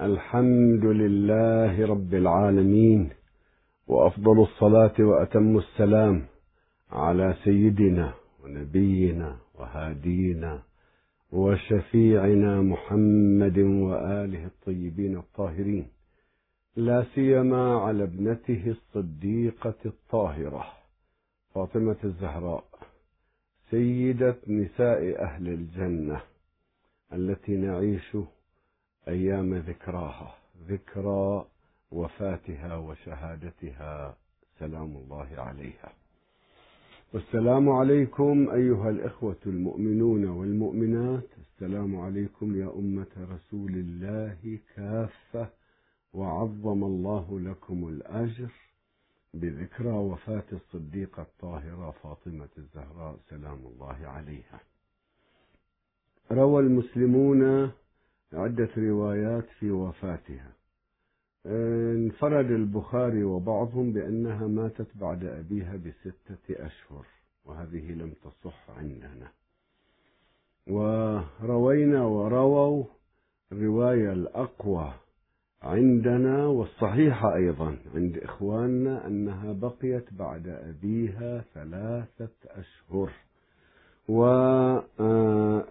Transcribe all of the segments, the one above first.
الحمد لله رب العالمين وأفضل الصلاة وأتم السلام على سيدنا ونبينا وهادينا وشفيعنا محمد وآله الطيبين الطاهرين لا سيما على ابنته الصديقة الطاهرة فاطمة الزهراء سيدة نساء أهل الجنة التي نعيش أيام ذكراها ذكرى وفاتها وشهادتها. سلام الله عليها. والسلام عليكم أيها الإخوة المؤمنون والمؤمنات. السلام عليكم يا أمة رسول الله كافة. وعظم الله لكم الأجر بذكرى وفاة الصديقة الطاهرة فاطمة الزهراء. سلام الله عليها. روى المسلمون عدة روايات في وفاتها. انفرد البخاري وبعضهم بأنها ماتت بعد أبيها بستة أشهر وهذه لم تصح عندنا. وروينا ورووا الرواية الأقوى عندنا والصحيحة أيضا عند إخواننا أنها بقيت بعد أبيها ثلاثة أشهر. وعندنا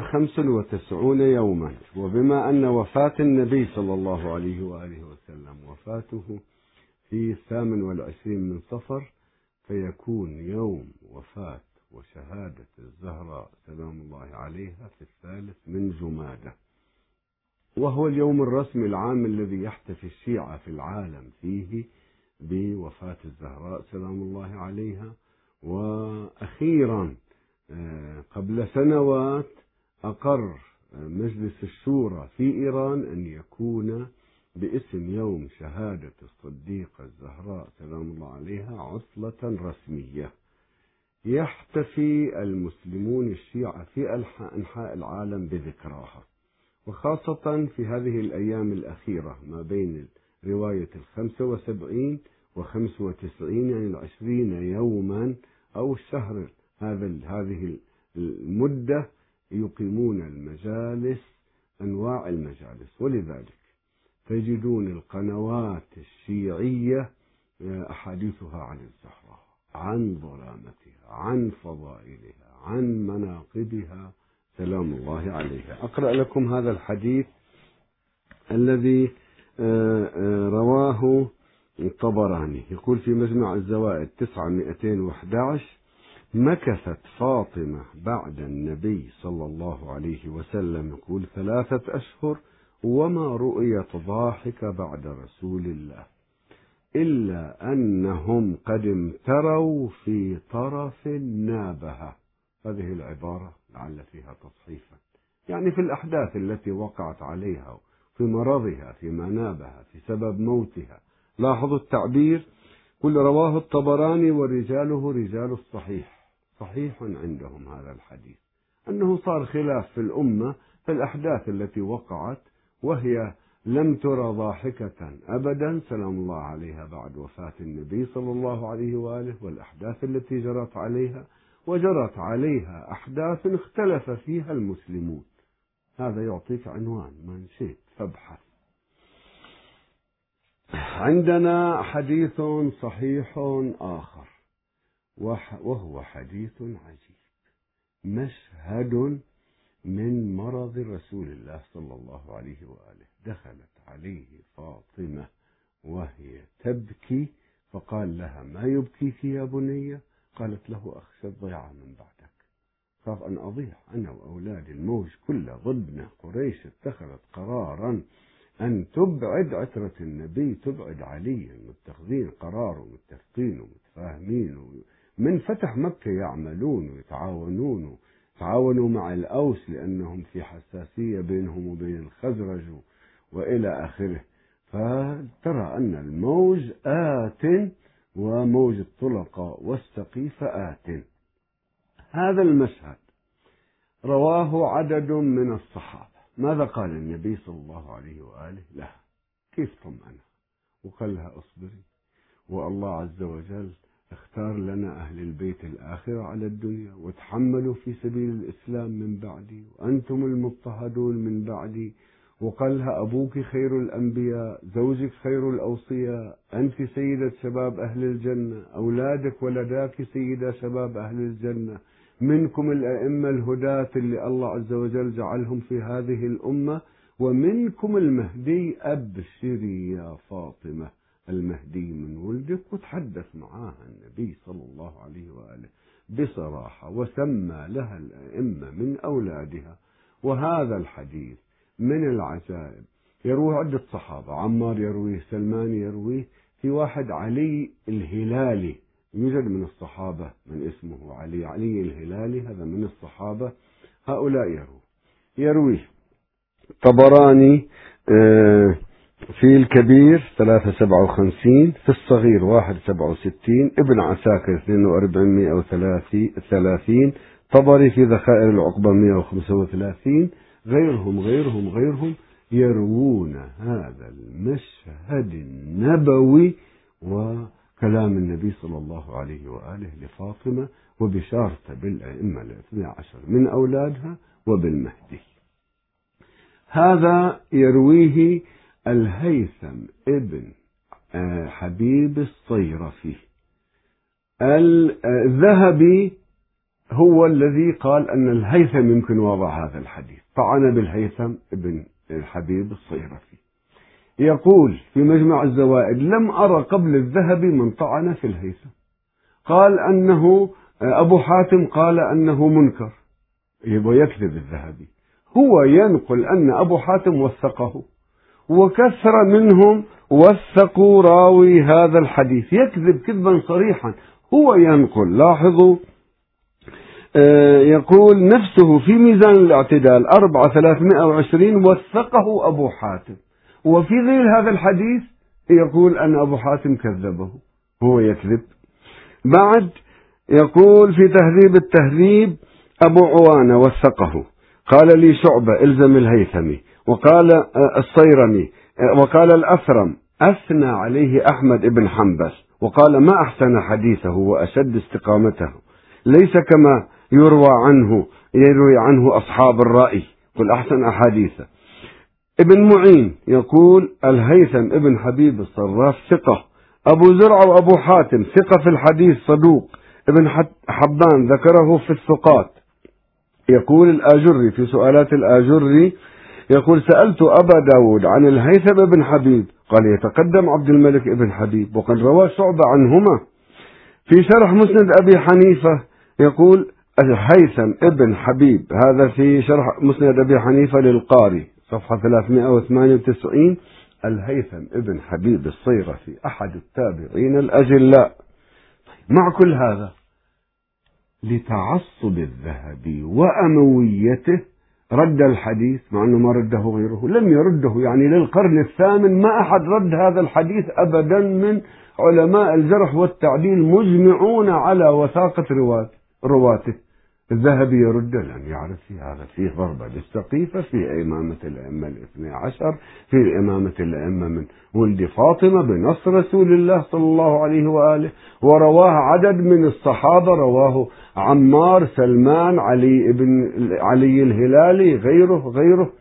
خمس وتسعون يوما. وبما أن وفاة النبي صلى الله عليه وآله وسلم وفاته في الثامن والعشرين من صفر فيكون يوم وفاة وشهادة الزهراء سلام الله عليها في الثالث من جمادة. وهو اليوم الرسمي العام الذي يحتفي الشيعة في العالم فيه بوفاة الزهراء سلام الله عليها. وأخيرا قبل سنوات أقر مجلس الشورى في إيران أن يكون باسم يوم شهادة الصديقة الزهراء سلام الله عليها عطلة رسمية. يحتفي المسلمون الشيعة في أنحاء العالم بذكراها. وخاصة في هذه الأيام الأخيرة ما بين رواية الخمسة وسبعين وخمسة وتسعين يعني العشرين يوما أو الشهر هذا هذه المدة يقيمون المجالس أنواع المجالس. ولذلك تجدون القنوات الشيعية أحاديثها عن الزهراء عن ظلامتها عن فضائلها عن مناقبها. سلام الله عليها. أقرأ لكم هذا الحديث الذي رواه الطبراني يقول في مجمع الزوائد 911 مكثت فاطمة بعد النبي صلى الله عليه وسلم يقول ثلاثة أشهر وما رؤيت ضاحك بعد رسول الله إلا أنهم قد امتروا في طرف نابها. هذه العبارة لعل فيها تصحيفا. يعني في الأحداث التي وقعت عليها في مرضها في منابها في سبب موتها. لاحظوا التعبير؟ كل رواه الطبراني ورجاله رجال الصحيح. صحيح عندهم هذا الحديث. أنه صار خلاف في الأمة في الأحداث التي وقعت وهي لم ترى ضاحكة أبدا سلام الله عليها بعد وفاة النبي صلى الله عليه وآله والأحداث التي جرت عليها وجرت عليها أحداث اختلف فيها المسلمون. هذا يعطيك عنوان ما نسيت فابحث. عندنا حديث صحيح آخر. وهو حديث عجيب. مشهد من مرض رسول الله صلى الله عليه وآله. دخلت عليه فاطمة وهي تبكي فقال لها ما يبكيك يا بنية قالت له أخشى الضيعة من بعدك. خاف أن أضيع أنا وأولادي الموج كله ضدنا قريش اتخذت قرارا أن تبعد عترة النبي تبعد علي متخذين قرار ومتفقين ومتفاهمين من فتح مكة يعملون ويتعاونون تعاونوا مع الأوس لأنهم في حساسية بينهم وبين الخزرج وإلى آخره. فترى أن الموج آت وموج الطلقة والسقيفة آت. هذا المشهد. رواه عدد من الصحابة. ماذا قال النبي صلى الله عليه وآله؟ لها كيف طمأنها وقال لها اصبري. والله عز وجل اختار لنا أهل البيت الآخرة على الدنيا وتحملوا في سبيل الإسلام من بعدي وأنتم المضطهدون من بعدي وقال لها أبوك خير الأنبياء زوجك خير الأوصياء أنت سيدة شباب أهل الجنة أولادك ولداك سيدة شباب أهل الجنة. منكم الأئمة الهداة اللي الله عز وجل جعلهم في هذه الأمة ومنكم المهدي أبشري يا فاطمة. المهدي من ولدك وتحدث معاها النبي صلى الله عليه وآله بصراحة وسمى لها الأئمة من أولادها. وهذا الحديث من العجائب. يروي عدة صحابة عمار يرويه سلمان يرويه في واحد علي الهلالي يوجد من الصحابة من اسمه علي علي الهلالي هذا من الصحابة هؤلاء يروي. يرويه طبراني آه، في الكبير 357 في الصغير 167 ابن عساكر 4230 طبري في ذخائر العقبة 135 غيرهم غيرهم غيرهم يروون هذا المشهد النبوي وكلام النبي صلى الله عليه وآله لفاطمة وبشارته بالأئمة الاثنى عشر من أولادها وبالمهدي. هذا يرويه الهيثم ابن آه، حبيب الصيرفي. الذهبي هو الذي قال أن الهيثم يمكن وضع هذا الحديث. طعن بالهيثم ابن الحبيب الصيرفي. يقول في مجمع الزوائد لم أرى قبل الذهبي من طعن في الهيثم. قال أنه آه، أبو حاتم قال أنه منكر. يبغى يكذب الذهبي. هو ينقل أن أبو حاتم وثقه. وكثر منهم وثقوا راوي هذا الحديث. يكذب كذبا صريحا. هو ينقل. لاحظوا آه، يقول نفسه في ميزان الاعتدال أربعة ثلاثمائة وعشرين وثقه أبو حاتم. وفي غير هذا الحديث يقول أن أبو حاتم كذبه. هو يكذب. بعد يقول في تهذيب التهذيب أبو عوانة وثقه. قال لي شعبة إلزم الهيثمي. وقال آه، الصيرمي آه، وقال الأثرم أثنى عليه أحمد بن حنبل وقال ما أحسن حديثه وأشد استقامته. ليس كما يروى عنه يروي عنه أصحاب الرأي قل أحسن أحاديثه. ابن معين يقول الهيثم ابن حبيب الصراف ثقة أبو زرع وأبو حاتم ثقة في الحديث صدوق ابن حبان ذكره في الثقات. يقول الآجري في سؤالات الآجري يقول سألت أبا داود عن الهيثم بن حبيب قال يتقدم عبد الملك بن حبيب وقد روى شعبة عنهما. في شرح مسند أبي حنيفة يقول الهيثم ابن حبيب هذا في شرح مسند أبي حنيفة للقاري صفحة 398 الهيثم ابن حبيب الصيرفي أحد التابعين الأجلاء. مع كل هذا لتعصب الذهبي وأمويته رد الحديث مع أنه ما رده غيره لم يرده يعني للقرن الثامن ما أحد رد هذا الحديث أبدا من علماء الجرح والتعديل مجمعون على وثاقة رواته. الذهبي يرد لأن يعرف في هذا فيه ضربة للسقيفة في إمامة الأئمة الاثني عشر في إمامة الأئمة من ولد فاطمة بنص رسول الله صلى الله عليه وآله ورواه عدد من الصحابة رواه عمار سلمان علي بن علي الهلالي غيره غيره.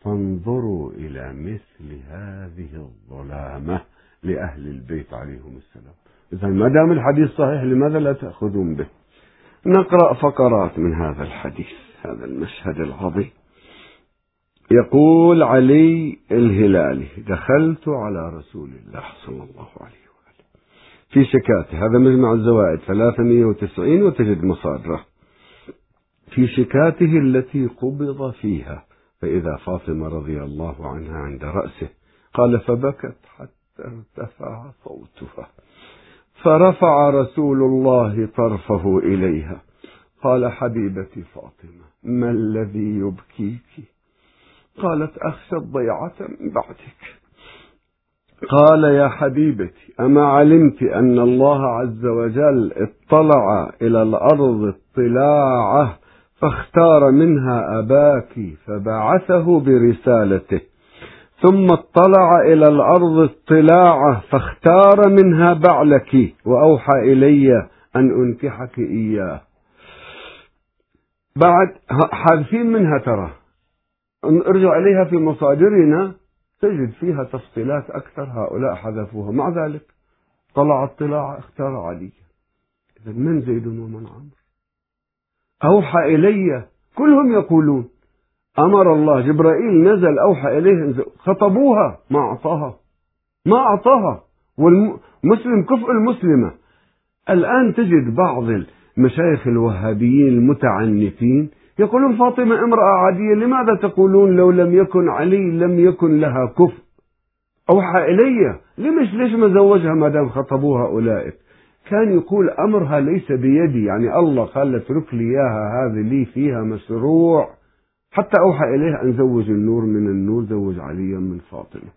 فانظروا إلى مثل هذه الظلامة لأهل البيت عليهم السلام. إذا ما دام الحديث صحيح لماذا لا تأخذون به؟ نقرأ فقرات من هذا الحديث هذا المشهد العظيم. يقول علي الهلالي دخلت على رسول الله صلى الله عليه وآله. في شكاته هذا مجمع الزوائد 390 وتجد مصادره. في شكاته التي قبض فيها فإذا فاطمة رضي الله عنها عند رأسه قال فبكت حتى ارتفع صوتها. فرفع رسول الله طرفه إليها. قال حبيبتي فاطمة ما الذي يبكيك؟ قالت أخشى الضيعة من بعدك. قال يا حبيبتي أما علمت أن الله عز وجل اطلع إلى الأرض اطلاعه فاختار منها أباك فبعثه برسالته ثم اطلع إلى الأرض اطلاعة فاختار منها بعلك وأوحى إلي أن أنكحك إياه. بعد حادثين منها ترى. ارجع إليها في مصادرنا تجد فيها تفصيلات أكثر. هؤلاء حذفوها. مع ذلك طلع اطلاع اختار علي. إذا من زيد ومن عمرو؟ أوحى إلي. كلهم يقولون أمر الله. جبرائيل نزل أوحى إليه خطبوها. ما أعطاها. ما أعطاها. والمسلم كفء المسلمة. الآن تجد بعض المشايخ الوهابيين المتعنتين يقولون فاطمة امرأة عادية لماذا تقولون لو لم يكن علي لم يكن لها كفء؟ أوحى إلي. ليش ليش ما زوجها ما دام خطبوها أولئك؟ كان يقول أمرها ليس بيدي. يعني الله قال اترك لي إياها هذه لي فيها مشروع. حتى أوحى إليه أن زوج النور من النور زوج عليا من فاطمة.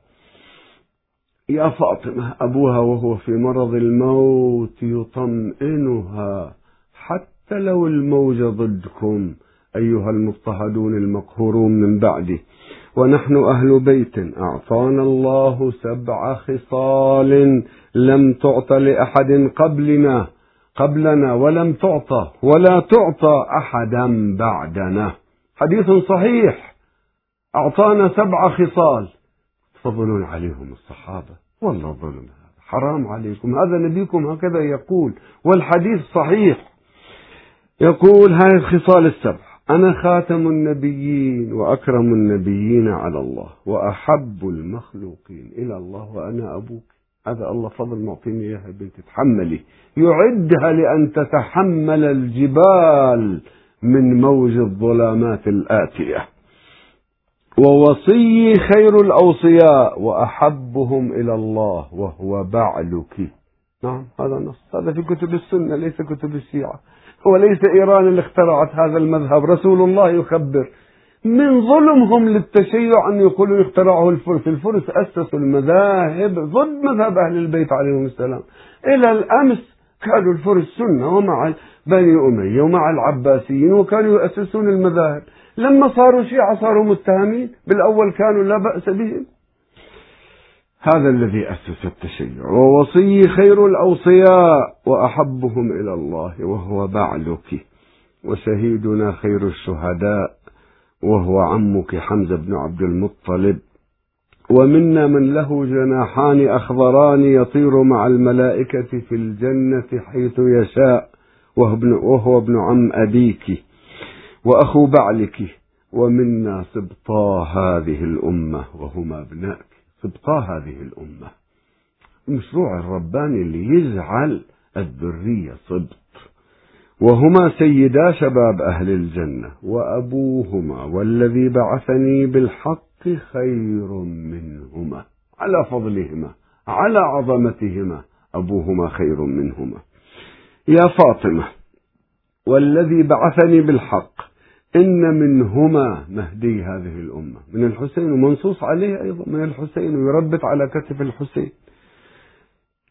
يا فاطمة أبوها وهو في مرض الموت يطمئنها حتى لو الموجة ضدكم أيها المضطهدون المقهورون من بعده. ونحن أهل بيت أعطانا الله سبع خصال لم تعط لأحد قبلنا قبلنا ولم تعطى ولا تعطى أحدا بعدنا. حديث صحيح. أعطانا سبع خصال. تفضلون عليهم الصحابة. والله ظلم هذا. حرام عليكم. هذا نبيكم هكذا يقول. والحديث صحيح. يقول هاي الخصال السبع. أنا خاتم النبيين وأكرم النبيين على الله وأحب المخلوقين إلى الله وأنا أبوك. هذا الله فضل معطيني إياها بنت. تحملي. يعدها لأن تتحمل الجبال. من موج الظلامات الآتية. ووصي خير الأوصياء وأحبهم إلى الله وهو بعلك. نعم هذا نص. هذا في كتب السنة ليس كتب الشيعة. وليس إيران اللي اخترعت هذا المذهب. رسول الله يخبر. من ظلمهم للتشيع أن يقولوا اخترعه الفرس. الفرس أسسوا المذاهب ضد مذهب أهل البيت عليهم السلام. إلى الأمس كانوا الفرس سنة ومع بني أمية ومع العباسيين وكانوا يؤسسون المذاهب. لما صاروا شيعة صاروا متهمين. بالأول كانوا لا بأس بهم. هذا الذي أسس التشيع. ووصي خير الأوصياء وأحبهم إلى الله وهو بعلك. وشهيدنا خير الشهداء وهو عمك حمزة بن عبد المطلب. ومنا من له جناحان أخضران يطير مع الملائكة في الجنة حيث يشاء. وهو ابن, عم أبيك وأخو بعلك ومنا سبطا هذه الأمة وهما ابنائك سبطا هذه الأمة. المشروع الرباني اللي يجعل الذرية سبط. وهما سيدا شباب أهل الجنة. وأبوهما والذي بعثني بالحق خير منهما. على فضلهما على عظمتهما أبوهما خير منهما. يا فاطمة والذي بعثني بالحق إن منهما مهدي هذه الأمة من الحسين ومنصوص عليه أيضا من الحسين ويربط على كتف الحسين.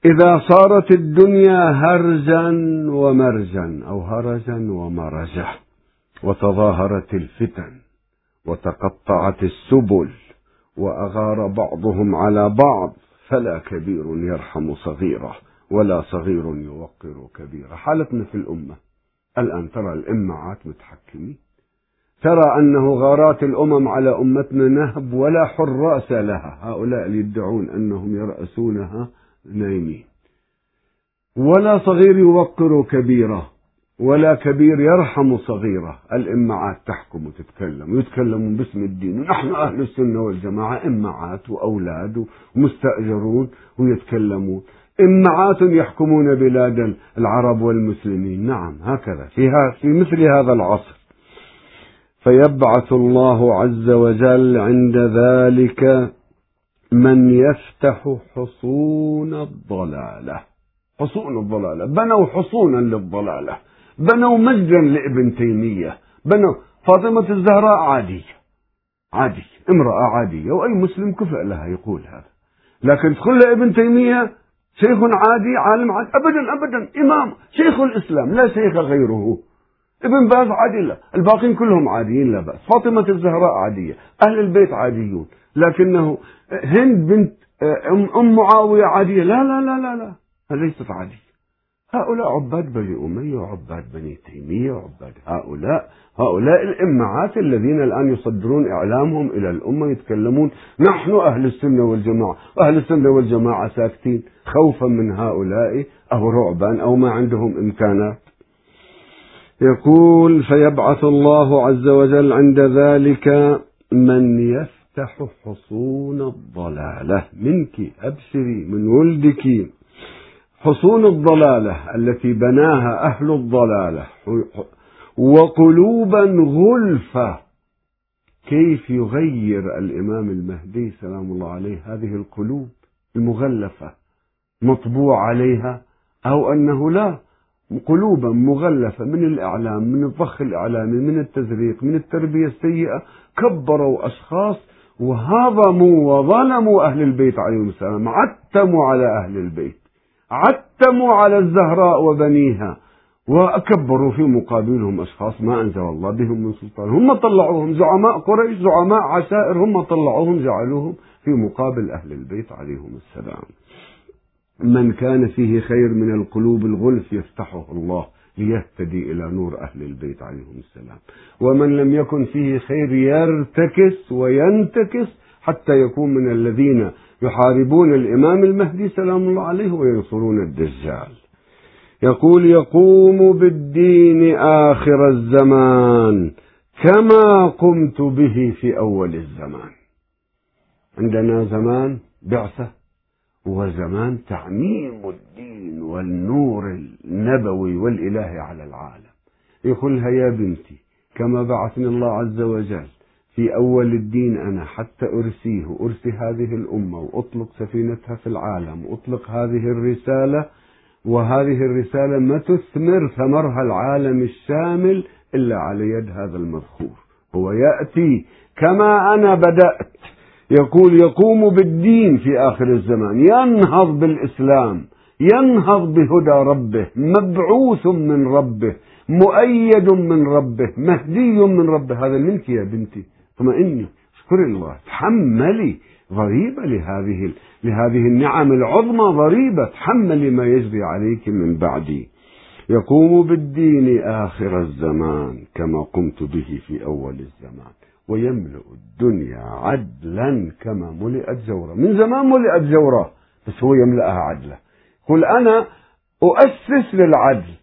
إذا صارت الدنيا هرجا ومرجا أو هرجا ومرجا وتظاهرت الفتن وتقطعت السبل وأغار بعضهم على بعض فلا كبير يرحم صغيره. ولا صغير يوقر كبيره حالتنا في الأمة. الآن ترى الإمعات متحكمين. ترى أنه غارات الأمم على أمتنا نهب ولا حراس لها. هؤلاء اللي يدعون أنهم يرأسونها نايمين. ولا صغير يوقر كبيرة. ولا كبير يرحم صغيرة. الإمعات تحكم وتتكلم. ويتكلمون باسم الدين. ونحن أهل السنة والجماعة إمعات وأولاد ومستأجرون ويتكلمون. إمعات يحكمون بلاد العرب والمسلمين. نعم هكذا. في, في مثل هذا العصر. فيبعث الله عز وجل عند ذلك من يفتح حصون الضلالة. حصون الضلالة. بنوا حصونا للضلالة. بنوا مسجدا لابن تيمية. بنوا فاطمة الزهراء عادية. عادية امرأة عادية وأي مسلم كفء لها يقول هذا. لكن تقول ابن تيمية شيخ عادي عالم عادي. ابدا ابدا. إمام شيخ الإسلام لا شيخ غيره. ابن باز عادي لا. الباقين كلهم عاديين لا بأس. فاطمة الزهراء عادية. أهل البيت عاديون. لكنه هند بنت أم معاوية عادية. لا لا لا لا لا. ليست عادية هؤلاء عباد بني أمية وعباد بني تيمية وعباد هؤلاء هؤلاء الإمعات الذين الآن يصدرون إعلامهم إلى الأمة يتكلمون نحن أهل السنة والجماعة أهل السنة والجماعة ساكتين خوفا من هؤلاء أو رعبا أو ما عندهم إمكانات. يقول فيبعث الله عز وجل عند ذلك من يفتح حصون الضلالة. منك أبشري من ولدك. حصون الضلالة التي بناها أهل الضلالة. وقلوبا غلفة. كيف يغير الإمام المهدي سلام الله عليه هذه القلوب المغلفة؟ مطبوع عليها أو أنه لا؟ قلوبا مغلفة من الإعلام من الضخ الإعلامي من التزريق من التربية السيئة. كبروا أشخاص وهضموا وظلموا أهل البيت عليهم السلام عتموا على أهل البيت. عتموا على الزهراء وبنيها وأكبروا في مقابلهم أشخاص ما أنزل الله بهم من سلطان. هم طلعوهم. زعماء قريش زعماء عشائر هم طلعوهم جعلوهم في مقابل أهل البيت عليهم السلام. من كان فيه خير من القلوب الغلف يفتحه الله ليهتدي إلى نور أهل البيت عليهم السلام. ومن لم يكن فيه خير يرتكس وينتكس حتى يكون من الذين يحاربون الإمام المهدي سلام الله عليه وينصرون الدجال. يقول يقوم بالدين آخر الزمان كما قمت به في أول الزمان. عندنا زمان بعثة وزمان تعميم الدين والنور النبوي والإلهي على العالم. يقولها يا بنتي كما بعثني الله عز وجل في أول الدين أنا حتى أرسيه أرسي هذه الأمة وأطلق سفينتها في العالم وأطلق هذه الرسالة وهذه الرسالة ما تثمر ثمرها العالم الشامل إلا على يد هذا المذخور. هو يأتي كما أنا بدأت. يقول يقوم بالدين في آخر الزمان ينهض بالإسلام ينهض بهدى ربه مبعوث من ربه مؤيد من ربه مهدي من ربه. هذا منك يا بنتي؟ اطمئني اشكري الله تحملي ضريبة لهذه لهذه النعم العظمى ضريبة. تحملي ما يجري عليك من بعدي. يقوم بالدين آخر الزمان كما قمت به في أول الزمان. ويملأ الدنيا عدلا كما ملئت جورا من زمان ملئت جورا بس هو يملأها عدلا. قل أنا أؤسس للعدل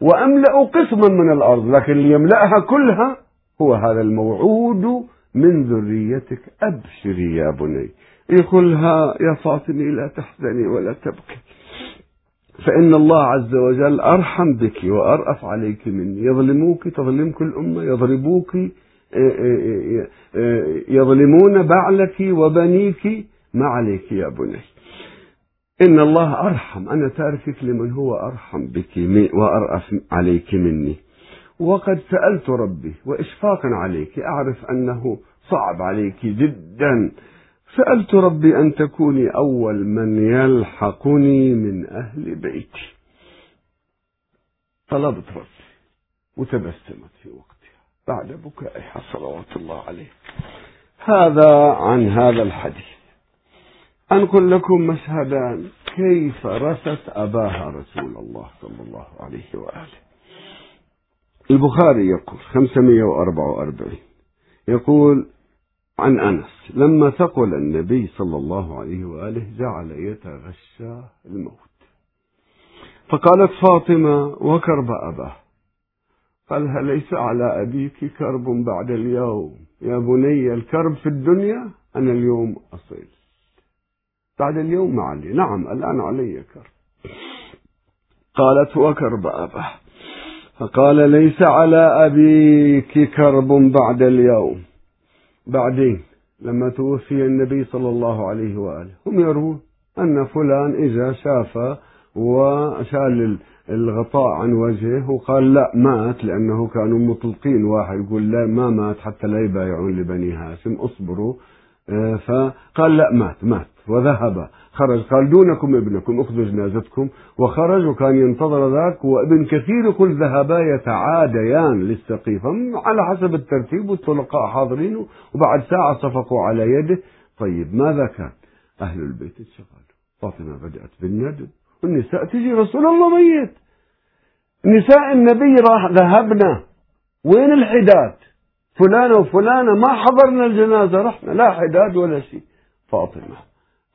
وأملأ قسما من الأرض لكن ليملأها كلها هو هذا الموعود من ذريتك أبشري يا بني. يقولها يا فاطمة لا تحزني ولا تبكي. فإن الله عز وجل أرحم بك وأرأف عليك مني. يظلموك تظلمك الأمة يضربوك يظلمون بعلك وبنيك. ما عليك يا بني. إن الله أرحم. أنا تاركك لمن هو أرحم بك وأرأف عليك مني. وقد سألت ربي وإشفاقا عليك أعرف أنه صعب عليك جدا. سألت ربي أن تكوني أول من يلحقني من أهل بيتي. طلبت ربي وتبسمت في وقتها بعد بكائها صلوات الله عليه. هذا عن هذا الحديث. أنقل لكم مشهدان كيف رثت أباها رسول الله صلى الله عليه وآله؟ البخاري يقول 544 يقول عن أنس لما ثقل النبي صلى الله عليه وآله جعل يتغشى الموت. فقالت فاطمة وكرب أباه. قالها ليس على أبيك كرب بعد اليوم؟ يا بني الكرب في الدنيا أنا اليوم أصل بعد اليوم علي نعم الآن علي كرب. قالت وكرب أباه. فقال ليس على أبيك كرب بعد اليوم. بعدين لما توفي النبي صلى الله عليه وآله. هم يروون أن فلان إذا شاف وشال الغطاء عن وجهه وقال لا مات لأنه كانوا مطلقين واحد. يقول لا ما مات حتى لا يبايعون لبني هاشم. اصبروا. آه، فقال لا مات مات. وذهب. خرج. قال دونكم ابنكم اخذوا جنازتكم. وخرج وكان ينتظر ذاك. وابن كثير يقول ذهبا يتعاديان للسقيفة على حسب الترتيب والطلقاء حاضرين. وبعد ساعة صفقوا على يده. طيب ماذا كان؟ أهل البيت اتشغلوا. فاطمة بدأت بالندب. والنساء تجي رسول الله ميت. نساء النبي راح ذهبنا. وين الحداد؟ فلانة وفلانة ما حضرنا الجنازة رحنا. لا حداد ولا شيء. فاطمة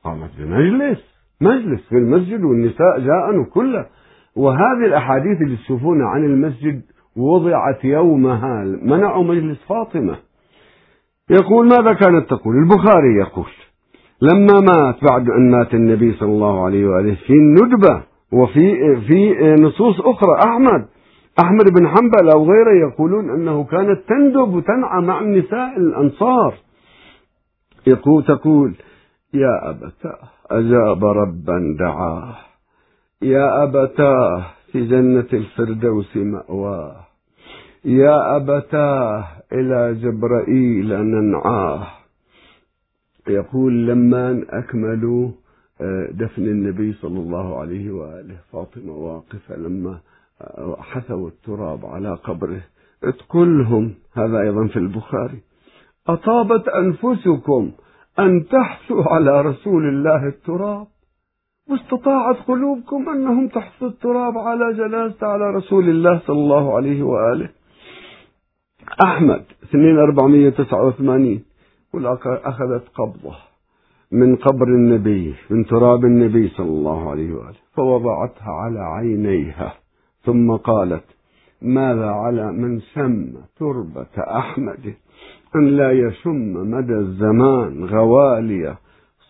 قامت بمجلس مجلس في المسجد والنساء جاءن كله. وهذه الأحاديث اللي تشوفونها عن المسجد وضعت يومها منعوا مجلس فاطمة. يقول ماذا كانت تقول؟ البخاري يقول لما مات بعد أن مات النبي صلى الله عليه وآله في الندبة وفي في نصوص أخرى أحمد أحمد بن حنبل أو غيره يقولون أنه كانت تندب وتنعى مع النساء الأنصار. يقول تقول يا أبتاه. أجاب ربا دعاه. يا أبتاه في جنة الفردوس مأواه. يا أبتاه إلى جبرائيل ننعاه. يقول لما أكملوا آه، دفن النبي صلى الله عليه وآله. فاطمة واقفة لما آه، حثوا التراب على قبره. اتقلهم هذا أيضا في البخاري. أطابت أنفسكم. أن تحثوا على رسول الله التراب. واستطاعت قلوبكم أنهم تحثوا التراب على جنازة على رسول الله صلى الله عليه وآله. أحمد 2489 أخذت قبضة من قبر النبي من تراب النبي صلى الله عليه وآله فوضعتها على عينيها ثم قالت ماذا على من شم تربة أحمد؟ أن لا يشم مدى الزمان غوالية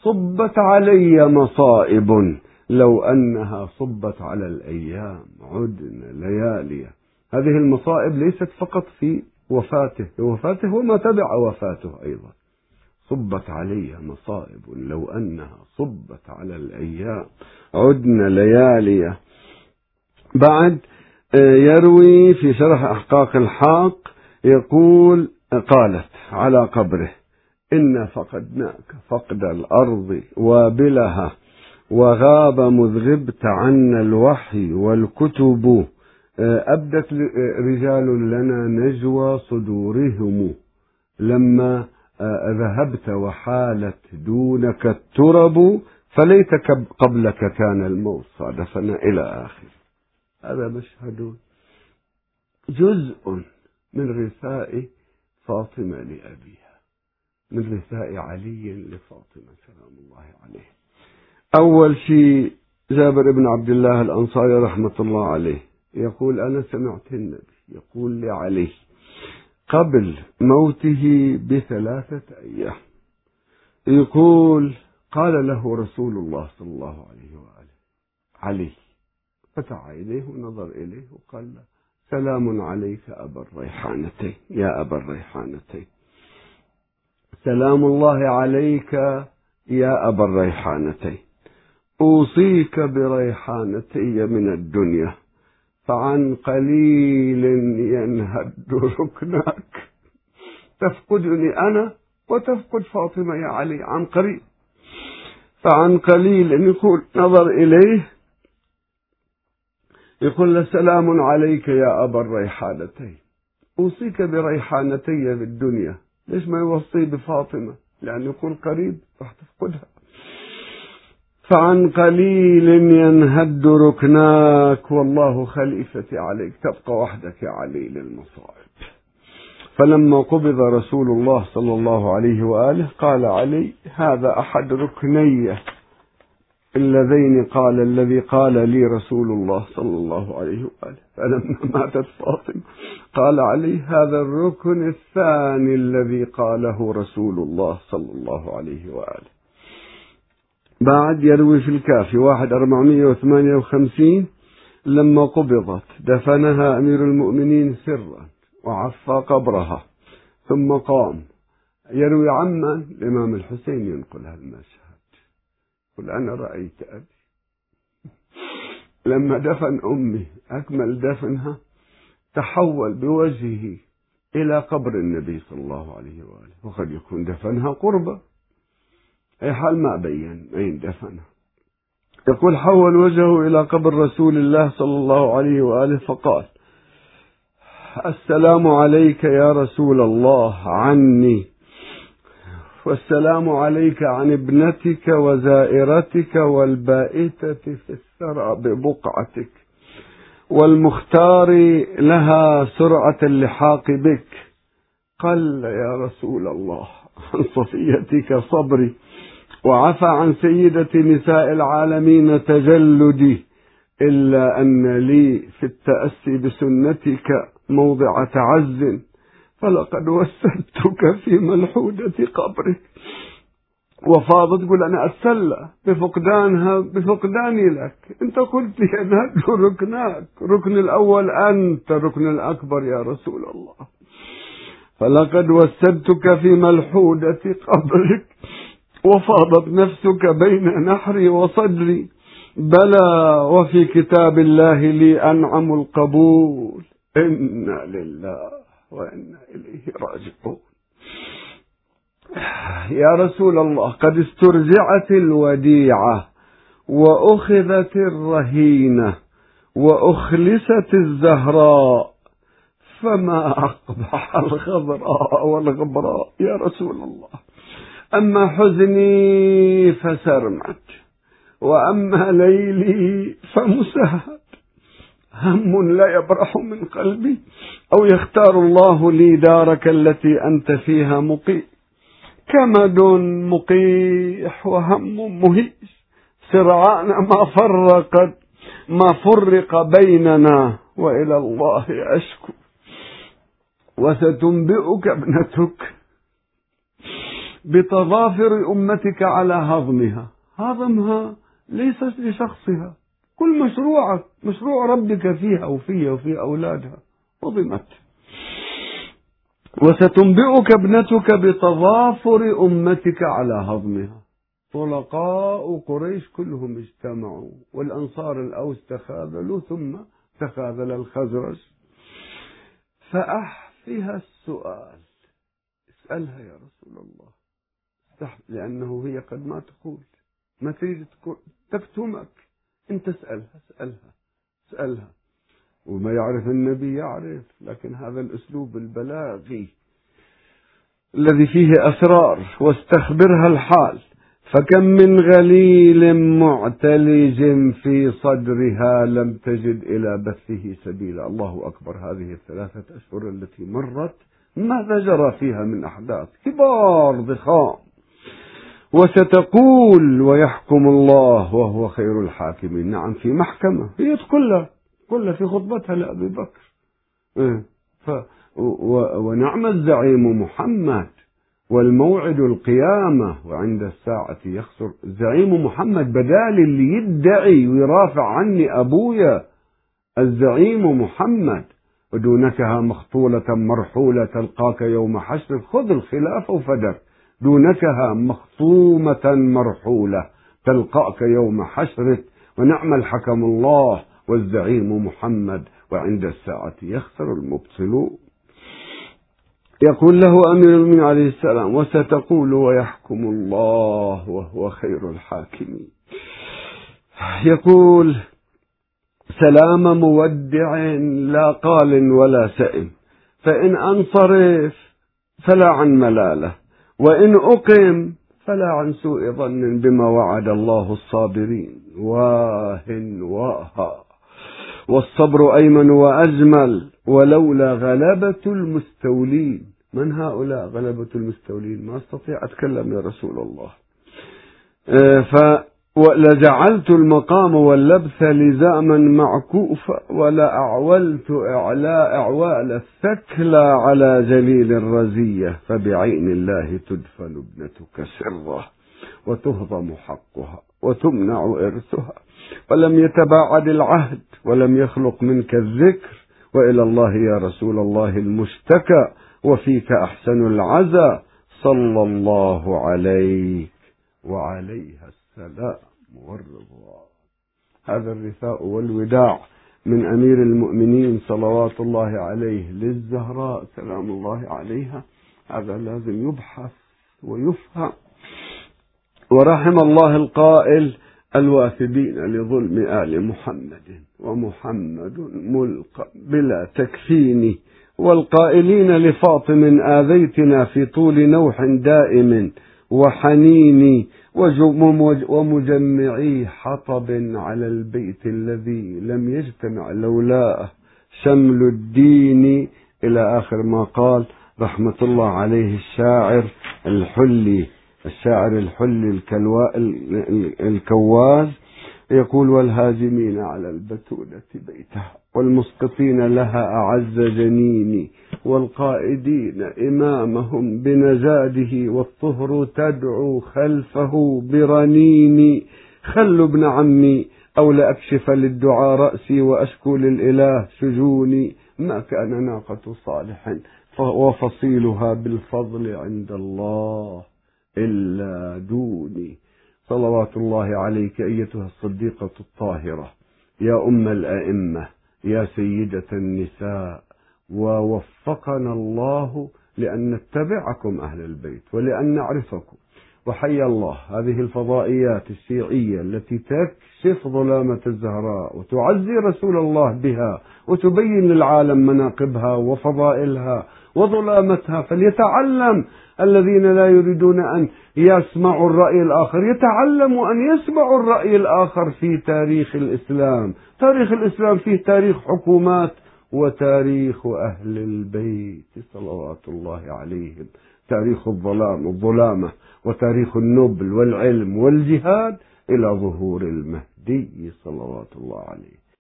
صبت علي مصائب لو أنها صبت على الأيام عدن ليالية. هذه المصائب ليست فقط في وفاته وفاته وما تبع وفاته أيضا. صبت علي مصائب لو أنها صبت على الأيام عدن ليالية. بعد آه، يروي في شرح أحقاق الحاق يقول قالت على قبره إنا فقدناك فقد الأرض وابلها وغاب مذ غبت عنا الوحي والكتب آه، أبدت آه، رجال لنا نجوى صدورهم لما آه، ذهبت وحالت دونك الترب فليتك قبلك كان الموت صادفنا إلى آخر. هذا مشهد جزء من رثاء فاطمة لأبيها من رثاء علي لفاطمة سلام الله عليه. أول شيء جابر بن عبد الله الأنصاري رحمة الله عليه يقول أنا سمعت النبي يقول لعلي قبل موته بثلاثة أيام يقول قال له رسول الله صلى الله عليه وآله علي فتح إليه ونظر إليه وقال له سلام عليك أبا الريحانتين يا أبا الريحانتين سلام الله عليك يا أبا الريحانتين أوصيك بريحانتي من الدنيا. فعن قليل ينهد ركنك تفقدني أنا وتفقد فاطمة يا علي عن قريب. فعن قليل يقول نظر إليه. يقول له سلام عليك يا أبا الريحانتين. أوصيك بريحانتي في الدنيا. ليش ما يوصي بفاطمة؟ لأن يقول قريب راح تفقدها. فعن قليل ينهد ركناك والله خليفتي عليك. تبقى وحدك يا علي للمصائب فلما قبض رسول الله صلى الله عليه وآله قال علي هذا أحد ركني. اللذين قال الذي قال لي رسول الله صلى الله عليه وآله. فلما ماتت فاطمة قال علي هذا الركن الثاني الذي قاله رسول الله صلى الله عليه وآله. بعد يروي في الكافي واحد أربعمية وثمانية وخمسين لما قبضت دفنها أمير المؤمنين سرا وعفى قبرها ثم قام. يروي عما الإمام الحسين ينقل هالمشهد قل أنا رأيت أبي. لما دفن أمي أكمل دفنها تحول بوجهه إلى قبر النبي صلى الله عليه وآله. وقد يكون دفنها قربة. أي حال ما بين أين دفنها. يقول حول وجهه إلى قبر رسول الله صلى الله عليه وآله فقال السلام عليك يا رسول الله عني. والسلام عليك عن ابنتك وزائرتك والبائتة في الثرى ببقعتك. والمختار لها سرعة اللحاق بك. قل يا رسول الله عن صفيتك صبري. وعفى عن سيدة نساء العالمين تجلدي. إلا أن لي في التأسي بسنتك موضع تعز. فلقد وسدتك في ملحودة قبرك وفاضت تقول أنا أتسلى بفقدانها بفقداني لك. أنت قلت يا نهج ركناك. ركن الأول أنت ركن الأكبر يا رسول الله. فلقد وسدتك في ملحودة قبرك. وفاضت نفسك بين نحري وصدري. بلى وفي كتاب الله لي أنعم القبول. إنا لله. وإنا إليه راجعون. يا رسول الله قد استرجعت الوديعة وأخذت الرهينة وأخلست الزهراء فما أقبح الخضراء والغبراء يا رسول الله. أما حزني فسرمت وأما ليلي فمسهد هم لا يبرح من قلبي أو يختار الله لي دارك التي أنت فيها مقيم. كمد مقيح وهم مهيش سرعان ما فرقت ما فرق بيننا وإلى الله أشكو. وستنبئك ابنتك بتظافر أمتك على هضمها. هضمها ليس لشخصها. كل مشروعك مشروع ربك فيها وفيها وفي أولادها. هضمت وستنبئك ابنتك بتظافر أمتك على هضمها. طلقاء قريش كلهم اجتمعوا والأنصار الأوس تخاذلوا ثم تخاذل الخزرج. فأحفها السؤال. اسألها يا رسول الله. لأنه هي قد ما تقول. ما تريد تكتمك. أنت اسألها أسألها أسألها. وما يعرف النبي يعرف لكن هذا الأسلوب البلاغي الذي فيه أسرار واستخبرها الحال. فكم من غليل معتلج في صدرها لم تجد إلى بثه سبيلا. الله أكبر. هذه الثلاثة أشهر التي مرت ماذا جرى فيها من أحداث؟ كبار ضخام. وستقول ويحكم الله وهو خير الحاكمين. نعم في محكمة. هي كلها كلها في خطبتها لأبي بكر. إيه. ف ونعم الزعيم محمد. والموعد القيامة وعند الساعة يخسر. الزعيم محمد بدال اللي يدعي ويرافع عني أبويا الزعيم محمد. ودونكها مخطولة مرحولة تلقاك يوم حشر. خذ الخلافة وفدك دونكها مخطومة مرحولة. تلقاك يوم حشرك ونعم الحكم الله والزعيم محمد وعند الساعة يخسر المبطلون يقول له أمير المؤمنين عليه السلام وستقول ويحكم الله وهو خير الحاكمين. يقول سلام مودع لا قال ولا سئم فإن أنصرف فلا عن ملاله. وإن أقم فلا عن سوء ظن بما وعد الله الصابرين. واه واها. والصبر أيمن وأجمل ولولا غلبة المستولين. من هؤلاء غلبة المستولين؟ ما أستطيع أتكلم يا رسول الله. آه، ف ولجعلت المقام واللبث لزاما معكوفا ولا أعولت إعلاء إعوال الثكلى على جليل الرزية فبعين الله تدفن ابنتك سرة وتهضم حقها وتمنع إرثها. ولم يتباعد العهد ولم يخلق منك الذكر وإلى الله يا رسول الله المشتكى وفيك أحسن العزى. صلى الله عليك وعليها السلام. والرضوان هذا الرثاء والوداع من أمير المؤمنين صلوات الله عليه للزهراء سلام الله عليها. هذا لازم يبحث ويفهم. ورحم الله القائل الواثبين لظلم آل محمد ومحمد ملقى بلا تكفين والقائلين لفاطم آذيتنا في طول نوح دائم وحنين ومجمعي حطب على البيت الذي لم يجتمع لولاءه شمل الدين إلى آخر ما قال رحمة الله عليه الشاعر الحلي الشاعر الحلي الكواز يقول والهاجمين على البتولة بيتها والمسقطين لها أعز جنيني والقائدين إمامهم بنزاده والطهر تدعو خلفه برنين. خلوا ابن عمي أو لأكشف للدعاء رأسي وأشكو للإله شجوني ما كان ناقة صالح وفصيلها بالفضل عند الله إلا دوني صلوات الله عليك أيتها الصديقة الطاهرة. يا أم الأئمة يا سيدة النساء ووفقنا الله لأن نتبعكم أهل البيت ولأن نعرفكم. وحي الله هذه الفضائيات الشيعية التي تكشف ظلامة الزهراء وتعزي رسول الله بها وتبين للعالم مناقبها وفضائلها وظلامتها. فليتعلم الذين لا يريدون أن يسمعوا الرأي الآخر. يتعلموا أن يسمعوا الرأي الآخر في تاريخ الإسلام. تاريخ الإسلام فيه تاريخ حكومات وتاريخ أهل البيت. صلوات الله عليهم. تاريخ الظلام الظلامة وتاريخ النبل والعلم والجهاد إلى ظهور المهدي. صلوات الله عليه.